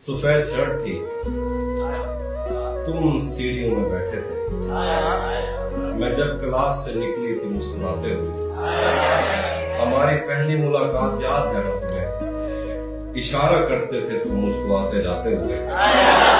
سفید شرٹ تھی۔ تم سیڑھیوں میں بیٹھے تھے۔ میں جب کلاس سے نکلی تھی، مسکراتے ہوئے۔ ہماری پہلی ملاقات یاد ہے نا تمہیں اشارہ کرتے تھے، تم مسکراتے جاتے ہوئے۔